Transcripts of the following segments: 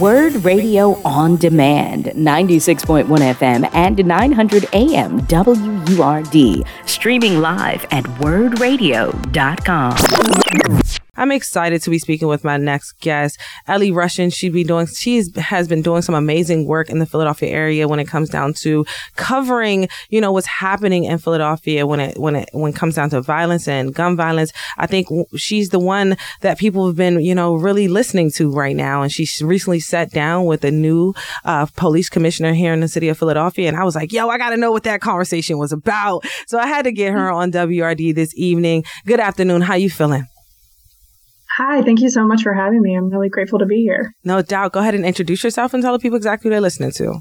WURD Radio on Demand, 96.1 FM and 900 AM WURD. Streaming live at wurdradio.com. I'm excited to be speaking with my next guest, Ellie Rushing. She be doing, she has been doing some amazing work in the Philadelphia area when it comes down to covering, you know, what's happening in Philadelphia when it when it when it comes down to violence and gun violence. I think she's the one that people have been, you know, really listening to right now. And she recently sat down with a new uh, police commissioner here in the city of Philadelphia, and I was like, yo, I got to know what that conversation was about. So I had to get her on WURD this evening. Good afternoon. How you feeling? Hi, thank you so much for having me. I'm really grateful to be here. No doubt. Go ahead and introduce yourself and tell the people exactly who they're listening to.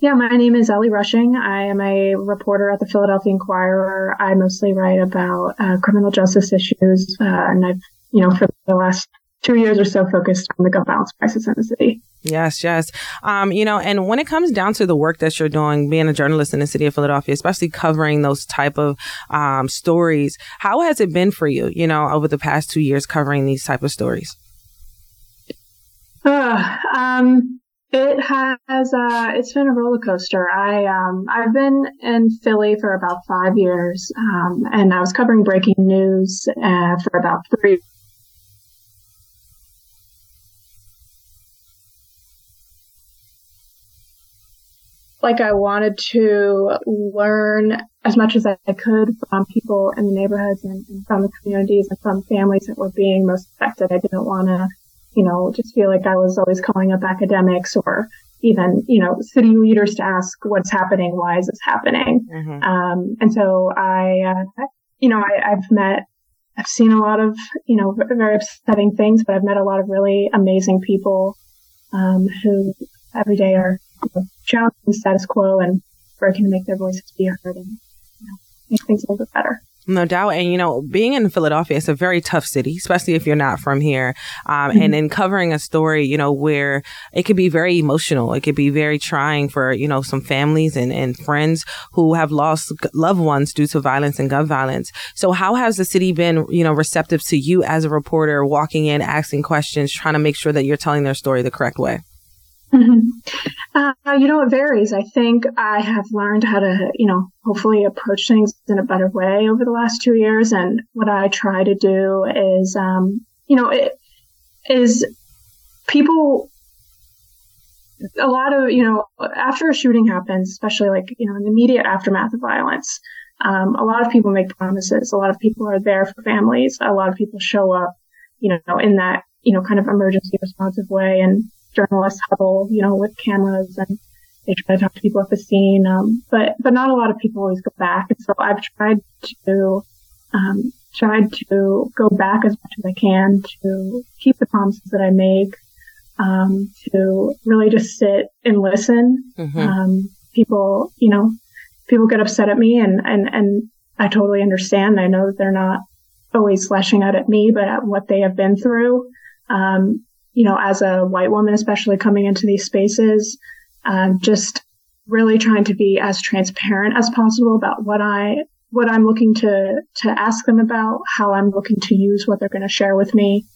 Yeah, my name is Ellie Rushing. I am a reporter at the Philadelphia Inquirer. I mostly write about uh, criminal justice issues, uh, and I've, you know, for the last two years or so focused on the gun violence crisis in the city. Yes, yes. Um, you know, and when it comes down to the work that you're doing, being a journalist in the city of Philadelphia, especially covering those type of um, stories, how has it been for you? You know, over the past two years covering these type of stories. Uh, um, it has. Uh, it's been a roller coaster. I um, I've been in Philly for about five years, um, and I was covering breaking news uh, for about three like I wanted to learn as much as I could from people in the neighborhoods and, and, from the communities and from families that were being most affected. I didn't want to, you know, just feel like I was always calling up academics or even, you know, city leaders to ask what's happening, why is this happening? Mm-hmm. Um, and so I, uh, you know, I, I've met I've seen a lot of, you know, very upsetting things, but I've met a lot of really amazing people um, who every day are challenging the status quo and working to make their voices be heard and you know, make things a little bit better. No doubt. And, you know, being in Philadelphia, it's a very tough city, especially if you're not from here. Um, mm-hmm. And in covering a story, you know, where it could be very emotional, it could be very trying for, you know, some families and, and friends who have lost loved ones due to violence and gun violence. So, how has the city been, you know, receptive to you as a reporter, walking in, asking questions, trying to make sure that you're telling their story the correct way? Mm-hmm. Uh, you know, it varies. I think I have learned how to, you know, hopefully approach things in a better way over the last two years. And what I try to do is, um, you know, it is people, a lot of, you know, after a shooting happens, especially like, you know, in the immediate aftermath of violence, um, a lot of people make promises. A lot of people are there for families. A lot of people show up, you know, in that, you know, kind of emergency responsive way. And journalists huddle, you know, with cameras and they try to talk to people at the scene. Um, but, but not a lot of people always go back. And so I've tried to, um, tried to go back as much as I can to keep the promises that I make, um, to really just sit and listen. Mm-hmm. Um, people, you know, people get upset at me and, and, and I totally understand. I know that they're not always lashing out at me, but at what they have been through. Um, you know, as a white woman, especially coming into these spaces, um, just really trying to be as transparent as possible about what I what I'm looking to to ask them about, how I'm looking to use what they're going to share with me,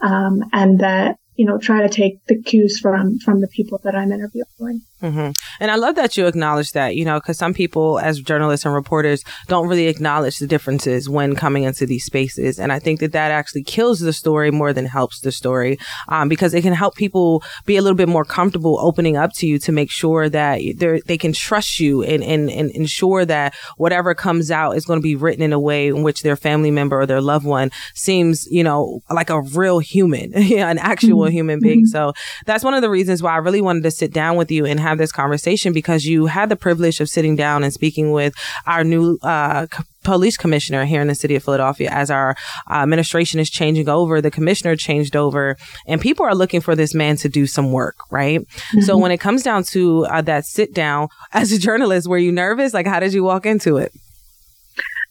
um, and that you know try to take the cues from from the people that I'm interviewing. Mm-hmm. And I love that you acknowledge that, you know, because some people, as journalists and reporters, don't really acknowledge the differences when coming into these spaces. And I think that that actually kills the story more than helps the story, um, because it can help people be a little bit more comfortable opening up to you to make sure that they can trust you and, and, and ensure that whatever comes out is going to be written in a way in which their family member or their loved one seems, you know, like a real human, an actual mm-hmm. Human being. Mm-hmm. So that's one of the reasons why I really wanted to sit down with you and have this conversation because you had the privilege of sitting down and speaking with our new uh, police commissioner here in the city of Philadelphia as our uh, administration is changing over. The commissioner changed over, and people are looking for this man to do some work, right? Mm-hmm. So when it comes down to uh, that sit down as a journalist, were you nervous? Like, how did you walk into it?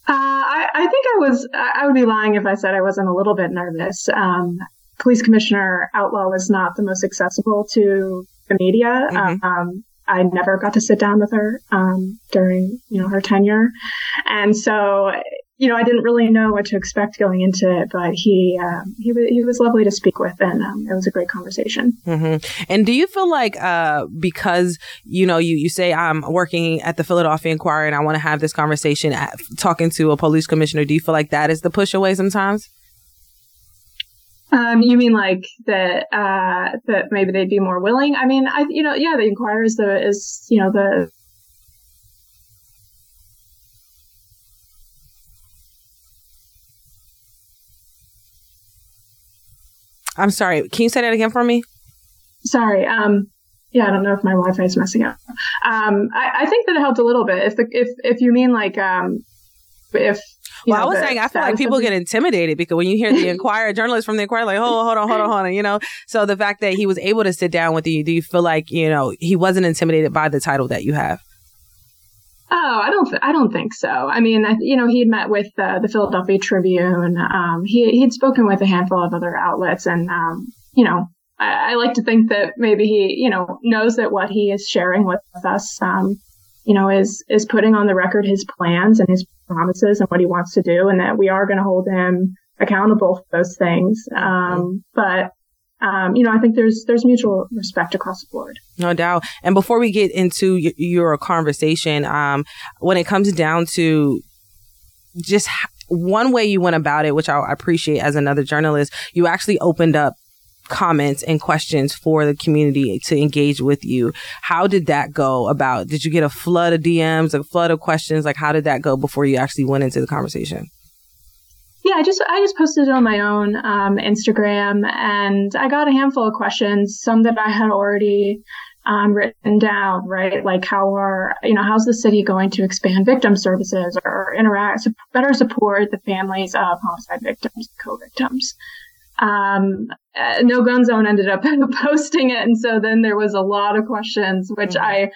Uh, I, I, think I was, I would be lying if I said I wasn't a little bit nervous. Um, Police Commissioner Outlaw was not the most accessible to the media. Mm-hmm. Um, I never got to sit down with her um, during you know her tenure, and so you know, I didn't really know what to expect going into it, but he um, he was he was lovely to speak with, and um, it was a great conversation. Mm-hmm. And do you feel like uh, because you know you you say I'm working at the Philadelphia Inquirer and I want to have this conversation at, talking to a police commissioner, do you feel like that is the push away sometimes? Um, you mean like that? Uh, that maybe they'd be more willing. I mean, I you know, yeah, the Inquirer is the is you know the I'm sorry. Can you say that again for me? Sorry. Um, yeah, I don't know if my Wi-Fi is messing up. Um, I, I, think that it helped a little bit. If the, if if you mean like um, if well, know, I was saying I feel like people get intimidated because when you hear the Inquirer journalist from the Inquirer, like, hold on, hold on, hold on, hold on, you know. So the fact that he was able to sit down with you, do you feel like you know he wasn't intimidated by the title that you have? Oh, I don't. Th- I don't think so. I mean, I, you know, he had met with uh, the Philadelphia Tribune. Um, he he'd spoken with a handful of other outlets, and um, you know, I, I, like to think that maybe he, you know, knows that what he is sharing with us, um, you know, is is putting on the record his plans and his promises and what he wants to do, and that we are going to hold him accountable for those things. Um, but um, you know, I think there's there's mutual respect across the board. No doubt. And before we get into y- your conversation, um, when it comes down to just one way you went about it, which I appreciate as another journalist, you actually opened up comments and questions for the community to engage with you. How did that go about? Did you get a flood of DMs, a flood of questions? Like, how did that go before you actually went into the conversation? Yeah, I just I just posted it on my own um, Instagram, and I got a handful of questions. Some that I had already um, written down, right? Like how are you know how's the city going to expand victim services or interact better support the families of homicide victims, co-victims. Um, uh, no Gun Zone ended up posting it, and so then there was a lot of questions, which mm-hmm. I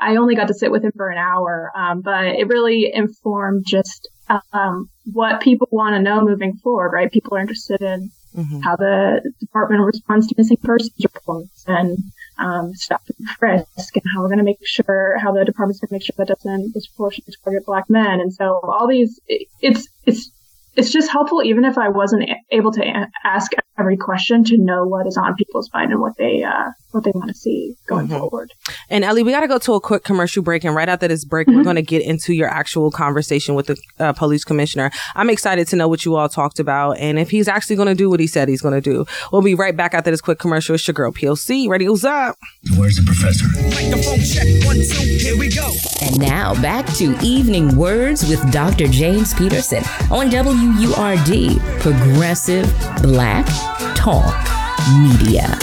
I only got to sit with him for an hour, um, but it really informed just um, what people want to know moving forward, right? People are interested in mm-hmm. how the department responds to missing persons reports and um, stop and frisk, and how we're going to make sure how the department's going to make sure that doesn't disproportionately target black men. And so all these, it's it's it's just helpful, even if I wasn't able to ask every question, to know what is on people's mind and what they uh, what they want to see going mm-hmm. forward. And Ellie, we got to go to a quick commercial break, and right after this break, mm-hmm. we're going to get into your actual conversation with the uh, police commissioner. I'm excited to know what you all talked about, and if he's actually going to do what he said he's going to do. We'll be right back after this quick commercial. It's your girl PLC. Radio's up. Where's the professor? Microphone check one two. Here we go. And now back to evening words with Dr. James Peterson on WURD, Progressive Black Talk Media.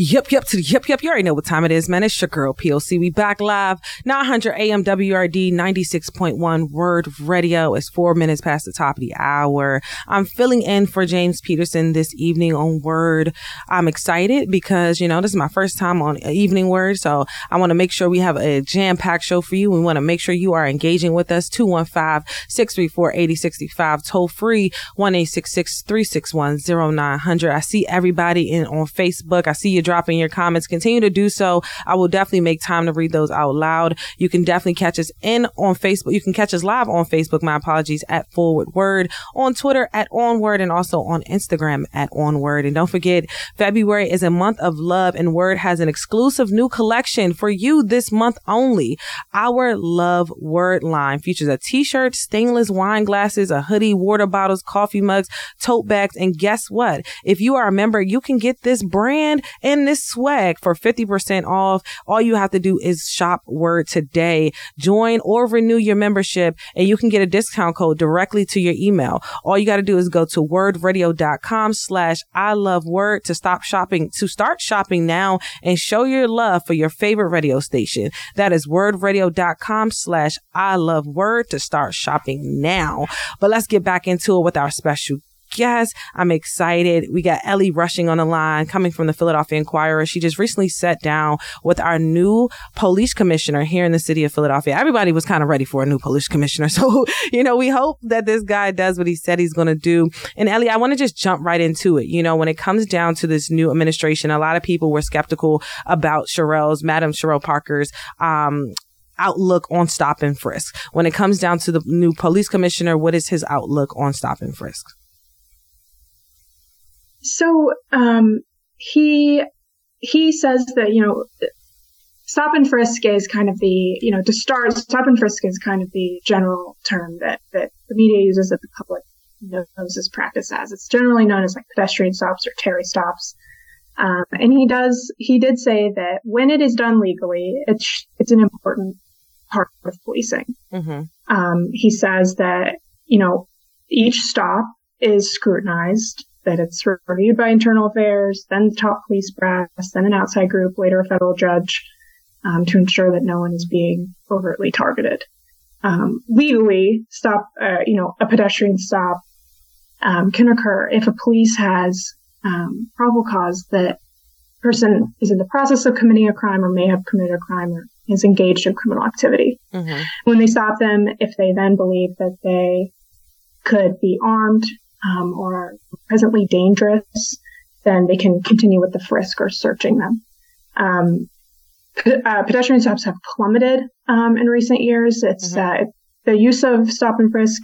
Yep, yep, to the yep, yep. You already know what time it is, man. It's your girl POC. We back live, 900 AM WURD 96.1 WURD Radio. It's four minutes past the top of the hour. I'm filling in for James Peterson this evening on Word. I'm excited because, you know, this is my first time on Evening Word. So I want to make sure we have a jam packed show for you. We want to make sure you are engaging with us. 215 634 8065, toll free 1 361 0900. I see everybody in on Facebook. I see you dropping in your comments. Continue to do so. I will definitely make time to read those out loud. You can definitely catch us in on Facebook. You can catch us live on Facebook. My apologies at Forward Word on Twitter at Onward and also on Instagram at Onward. And don't forget, February is a month of love and Word has an exclusive new collection for you this month only. Our Love Word line features a t-shirt, stainless wine glasses, a hoodie, water bottles, coffee mugs, tote bags, and guess what? If you are a member, you can get this brand and this swag for 50% off. All you have to do is shop word today, join or renew your membership and you can get a discount code directly to your email. All you got to do is go to wurdradio.com slash I love word to stop shopping, to start shopping now and show your love for your favorite radio station. That is wurdradio.com slash I love word to start shopping now. But let's get back into it with our special guest. I'm excited. We got Ellie Rushing on the line coming from the Philadelphia Inquirer. She just recently sat down with our new police commissioner here in the city of Philadelphia. Everybody was kind of ready for a new police commissioner. So, you know, we hope that this guy does what he said he's going to do. And Ellie, I want to just jump right into it. You know, when it comes down to this new administration, a lot of people were skeptical about Cherelle's, Madam Cherelle Parker's, um, outlook on stop and frisk when it comes down to the new police commissioner? What is his outlook on stop and frisk? So um, he he says that you know stop and frisk is kind of the you know to start stop and frisk is kind of the general term that that the media uses that the public knows as practice as. It's generally known as like pedestrian stops or Terry stops. Um, and he does, he did say that when it is done legally, it's, it's an important part of policing. Mm-hmm. Um, he says that, you know, each stop is scrutinized, that it's reviewed by internal affairs, then the top police brass, then an outside group, later a federal judge, um, to ensure that no one is being overtly targeted. Um, legally, stop, uh, you know, a pedestrian stop um, can occur if a police has um, probable cause that person is in the process of committing a crime or may have committed a crime or is engaged in criminal activity. Mm-hmm. When they stop them, if they then believe that they could be armed um, or presently dangerous, then they can continue with the frisk or searching them. Um, uh, pedestrian stops have plummeted um, in recent years. It's mm-hmm. uh, the use of stop and frisk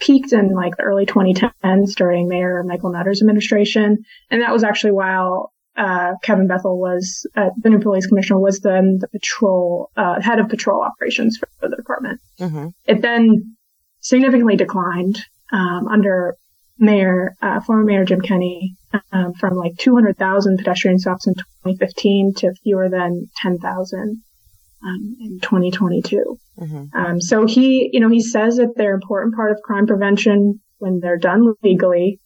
peaked in like the early 2010s during Mayor Michael Nutter's administration. And that was actually while uh, Kevin Bethel was uh, the new police commissioner was then the patrol uh, head of patrol operations for, for the department. Mm-hmm. It then significantly declined um, under Mayor uh, former Mayor Jim Kenney um, from like 200,000 pedestrian stops in 2015 to fewer than 10,000 um, in 2022. Mm-hmm. Um, so he, you know, he says that they're an important part of crime prevention when they're done legally.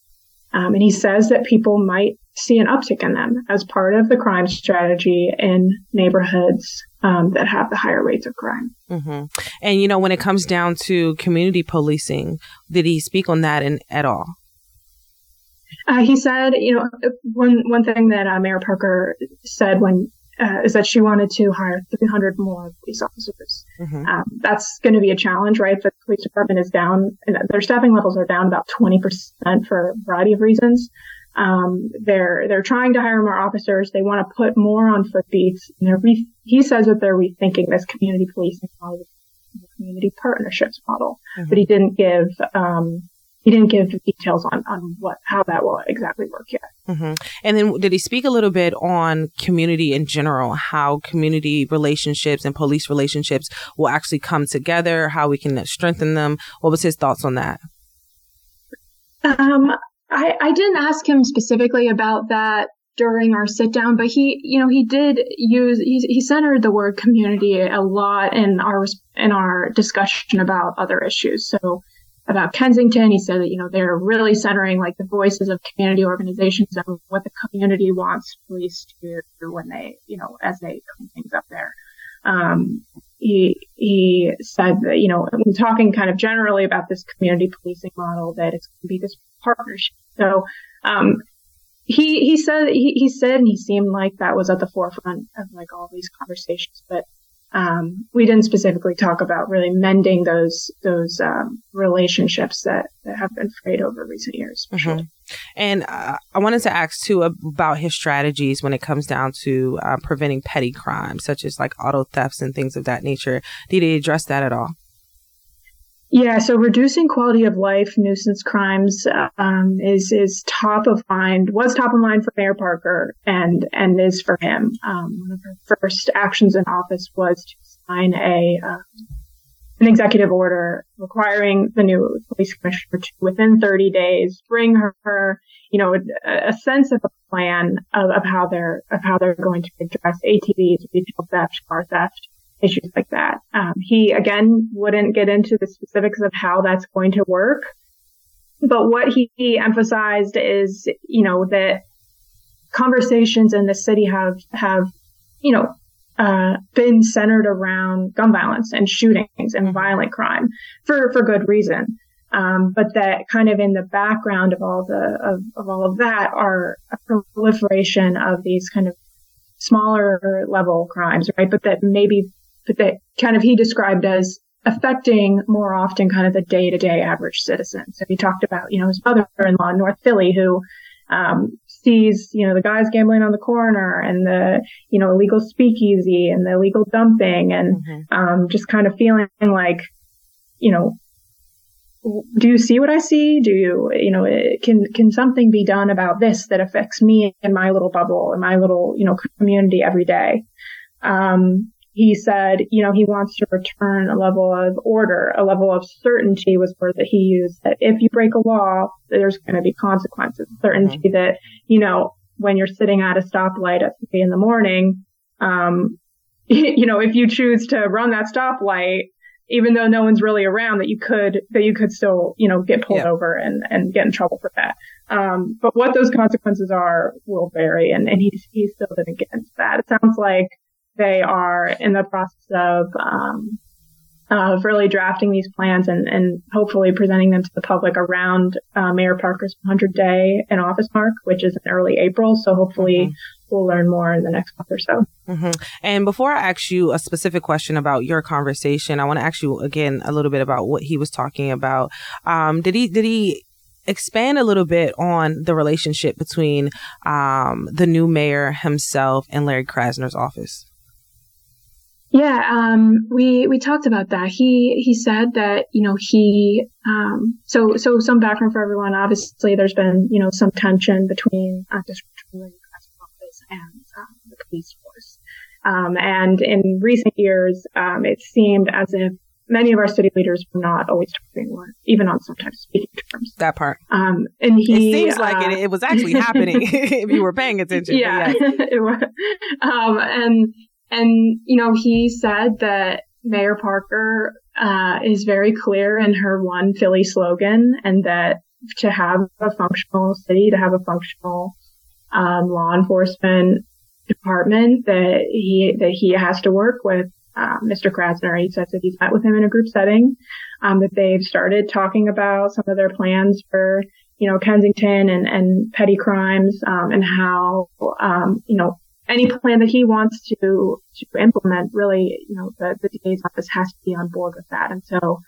Um, and he says that people might see an uptick in them as part of the crime strategy in neighborhoods um, that have the higher rates of crime. Mm-hmm. And, you know, when it comes down to community policing, did he speak on that in, at all? Uh, he said, you know, one one thing that uh, Mayor Parker said when uh, is that she wanted to hire 300 more police officers. Mm-hmm. Um, that's going to be a challenge, right? The police department is down, and their staffing levels are down about 20% for a variety of reasons. Um, they're they're trying to hire more officers. They want to put more on foot beats. And they're re- he says that they're rethinking this community policing model, community partnerships model, mm-hmm. but he didn't give um, he didn't give details on, on what how that will exactly work yet. Mm-hmm. And then did he speak a little bit on community in general, how community relationships and police relationships will actually come together, how we can strengthen them? What was his thoughts on that? Um, I, I didn't ask him specifically about that during our sit down, but he, you know, he did use, he, he centered the word community a lot in our, in our discussion about other issues. So, about Kensington. He said that, you know, they're really centering like the voices of community organizations and what the community wants police to do when they, you know, as they clean things up there. Um, he, he said that, you know, talking kind of generally about this community policing model, that it's going to be this partnership. So, um, he, he said, he, he said, and he seemed like that was at the forefront of like all these conversations, but um, we didn't specifically talk about really mending those those um, relationships that, that have been frayed over recent years. Mm-hmm. And uh, I wanted to ask too about his strategies when it comes down to uh, preventing petty crimes, such as like auto thefts and things of that nature. Did he address that at all? Yeah, so reducing quality of life nuisance crimes um, is is top of mind. Was top of mind for Mayor Parker, and and is for him. Um, one of her first actions in office was to sign a uh, an executive order requiring the new police commissioner to, within 30 days, bring her, her you know, a, a, sense of a plan of, of how they're of how they're going to address ATVs, retail theft, car theft issues like that. Um, he again wouldn't get into the specifics of how that's going to work, but what he, he emphasized is, you know, that conversations in the city have have, you know, uh, been centered around gun violence and shootings and violent crime for for good reason. Um, but that kind of in the background of all the of, of all of that are a proliferation of these kind of smaller level crimes, right? But that maybe that kind of he described as affecting more often kind of the day to day average citizen. So he talked about, you know, his mother in law in North Philly who, um, sees, you know, the guys gambling on the corner and the, you know, illegal speakeasy and the illegal dumping and, mm-hmm. um, just kind of feeling like, you know, do you see what I see? Do you, you know, can, can something be done about this that affects me and my little bubble and my little, you know, community every day? Um, he said, you know, he wants to return a level of order, a level of certainty was the word that he used, that if you break a law, there's going to be consequences. Certainty mm-hmm. that, you know, when you're sitting at a stoplight at three in the morning, um, you know, if you choose to run that stoplight, even though no one's really around, that you could, that you could still, you know, get pulled yeah. over and, and get in trouble for that. Um, but what those consequences are will vary. And, and he, he still didn't get into that. It sounds like, they are in the process of um, of really drafting these plans and, and hopefully presenting them to the public around uh, Mayor Parker's 100 day in office mark, which is in early April. So hopefully mm-hmm. we'll learn more in the next month or so. Mm-hmm. And before I ask you a specific question about your conversation, I want to ask you again a little bit about what he was talking about. Um, did he did he expand a little bit on the relationship between um, the new mayor himself and Larry Krasner's office? Yeah, um, we we talked about that. He he said that you know he um, so so some background for everyone. Obviously, there's been you know some tension between uh, district office and um, the police force, um, and in recent years, um, it seemed as if many of our city leaders were not always talking, or even on sometimes speaking terms. That part. Um, and he it seems like uh, it, it was actually happening if you were paying attention. Yeah, it was. Um, and and, you know, he said that Mayor Parker uh, is very clear in her one Philly slogan and that to have a functional city, to have a functional um, law enforcement department, that he that he has to work with uh, Mr. Krasner. He says that he's met with him in a group setting, um, that they've started talking about some of their plans for you know Kensington and and petty crimes um, and how um, you know any plan that he wants to to implement, really, you know, the, the DA's office has to be on board with that. And so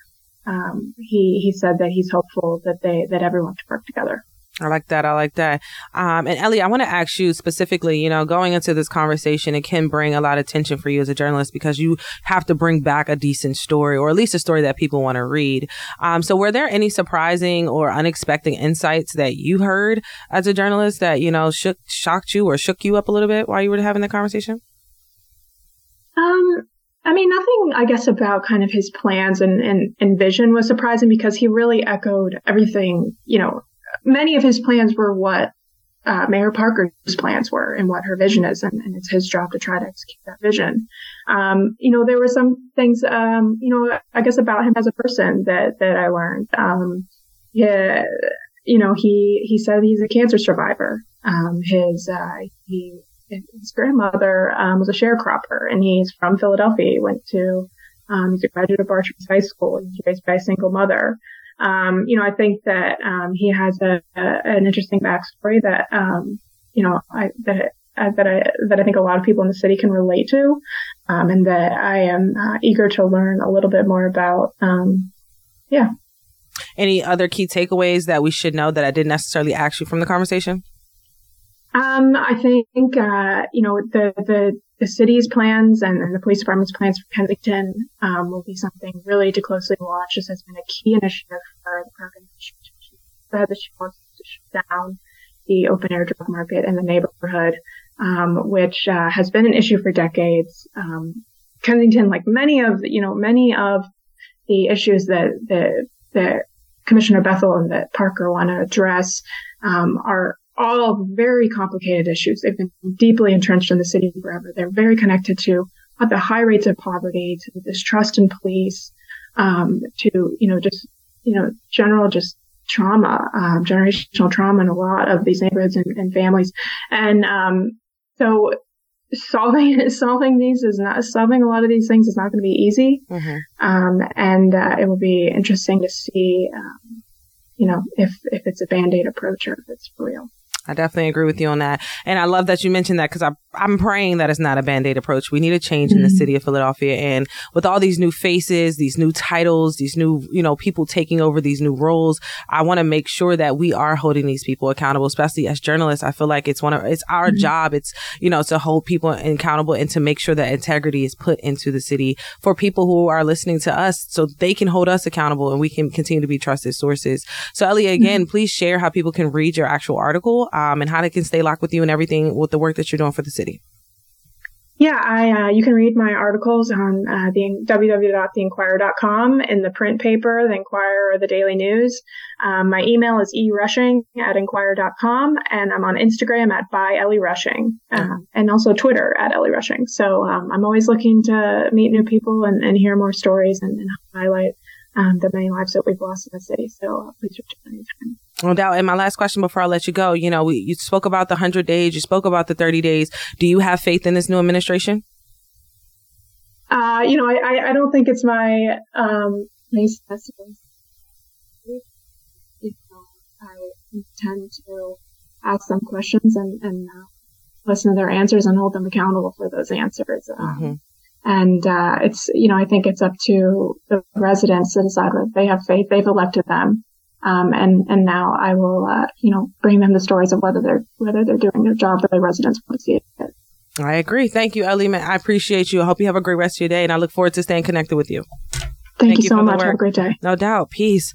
um, he he said that he's hopeful that they that everyone can work together. I like that. I like that. Um, and Ellie, I want to ask you specifically, you know, going into this conversation, it can bring a lot of tension for you as a journalist because you have to bring back a decent story or at least a story that people want to read. Um, so were there any surprising or unexpected insights that you heard as a journalist that, you know, shook, shocked you or shook you up a little bit while you were having the conversation? Um, I mean, nothing, I guess, about kind of his plans and, and, and vision was surprising because he really echoed everything, you know, many of his plans were what uh, Mayor Parker's plans were and what her vision is, and, and, it's his job to try to execute that vision. Um, you know, there were some things, um, you know, I guess about him as a person that that I learned. Um, yeah, you know, he he said he's a cancer survivor. Um, his uh, he his grandmother um, was a sharecropper, and he's from Philadelphia. He went to um, he's a graduate of Bartram's High School. He's raised by a single mother um, you know, I think that um, he has a, a, an interesting backstory that um, you know I, that uh, that I that I think a lot of people in the city can relate to, um, and that I am uh, eager to learn a little bit more about. Um, yeah. Any other key takeaways that we should know that I didn't necessarily ask you from the conversation? Um, I think uh, you know the the the city's plans and, and, the police department's plans for Kensington um, will be something really to closely watch. This has been a key initiative for the park administration. Said that she wants to shut down the open air drug market in the neighborhood, um, which uh, has been an issue for decades. Um, Kensington, like many of you know many of the issues that the that Commissioner Bethel and that Parker want to address um, are all very complicated issues. They've been deeply entrenched in the city forever. They're very connected to the high rates of poverty, to the distrust in police, um, to, you know, just, you know, general just trauma, um, generational trauma in a lot of these neighborhoods and, and families. And, um, so solving, solving these is not, solving a lot of these things is not going to be easy. Mm-hmm. Um, and, uh, it will be interesting to see, um, you know, if, if it's a band-aid approach or if it's real. I definitely agree with you on that. And I love that you mentioned that because I'm praying that it's not a band aid approach. We need a change mm-hmm. in the mm-hmm. city of Philadelphia. And with all these new faces, these new titles, these new, you know, people taking over these new roles, I want to make sure that we are holding these people accountable, especially as journalists. I feel like it's one of, it's our mm-hmm. job. It's, you know, to hold people accountable and to make sure that integrity is put into the city for people who are listening to us so they can hold us accountable and we can continue to be trusted sources. So Ellie, again, mm-hmm. please share how people can read your actual article um, and how they can stay locked with you and everything with the work that you're doing for the city. Yeah, I, uh, you can read my articles on uh, the www.theinquirer.com in the print paper, the Inquirer, or the Daily News. Um, my email is erushing at inquirer.com, and I'm on Instagram at by Ellie Rushing, uh, and also Twitter at Ellie Rushing. So um, I'm always looking to meet new people and, and hear more stories and, and highlight um, the many lives that we've lost in the city. So please reach out anytime. No doubt. And my last question before I let you go, you know, we, you spoke about the 100 days, you spoke about the 30 days. Do you have faith in this new administration? Uh, you know, I, I don't think it's my, um, nice You know, I intend to ask them questions and, and uh, listen to their answers and hold them accountable for those answers. Um, mm-hmm. And, uh, it's, you know, I think it's up to the residents to decide whether they have faith. They've elected them. Um, and, and now I will, uh, you know, bring them the stories of whether they're, whether they're doing their job that the residents want to see it. I agree. Thank you, Ellie. I appreciate you. I hope you have a great rest of your day and I look forward to staying connected with you. Thank, Thank you, you so much. Have a great day. No doubt. Peace.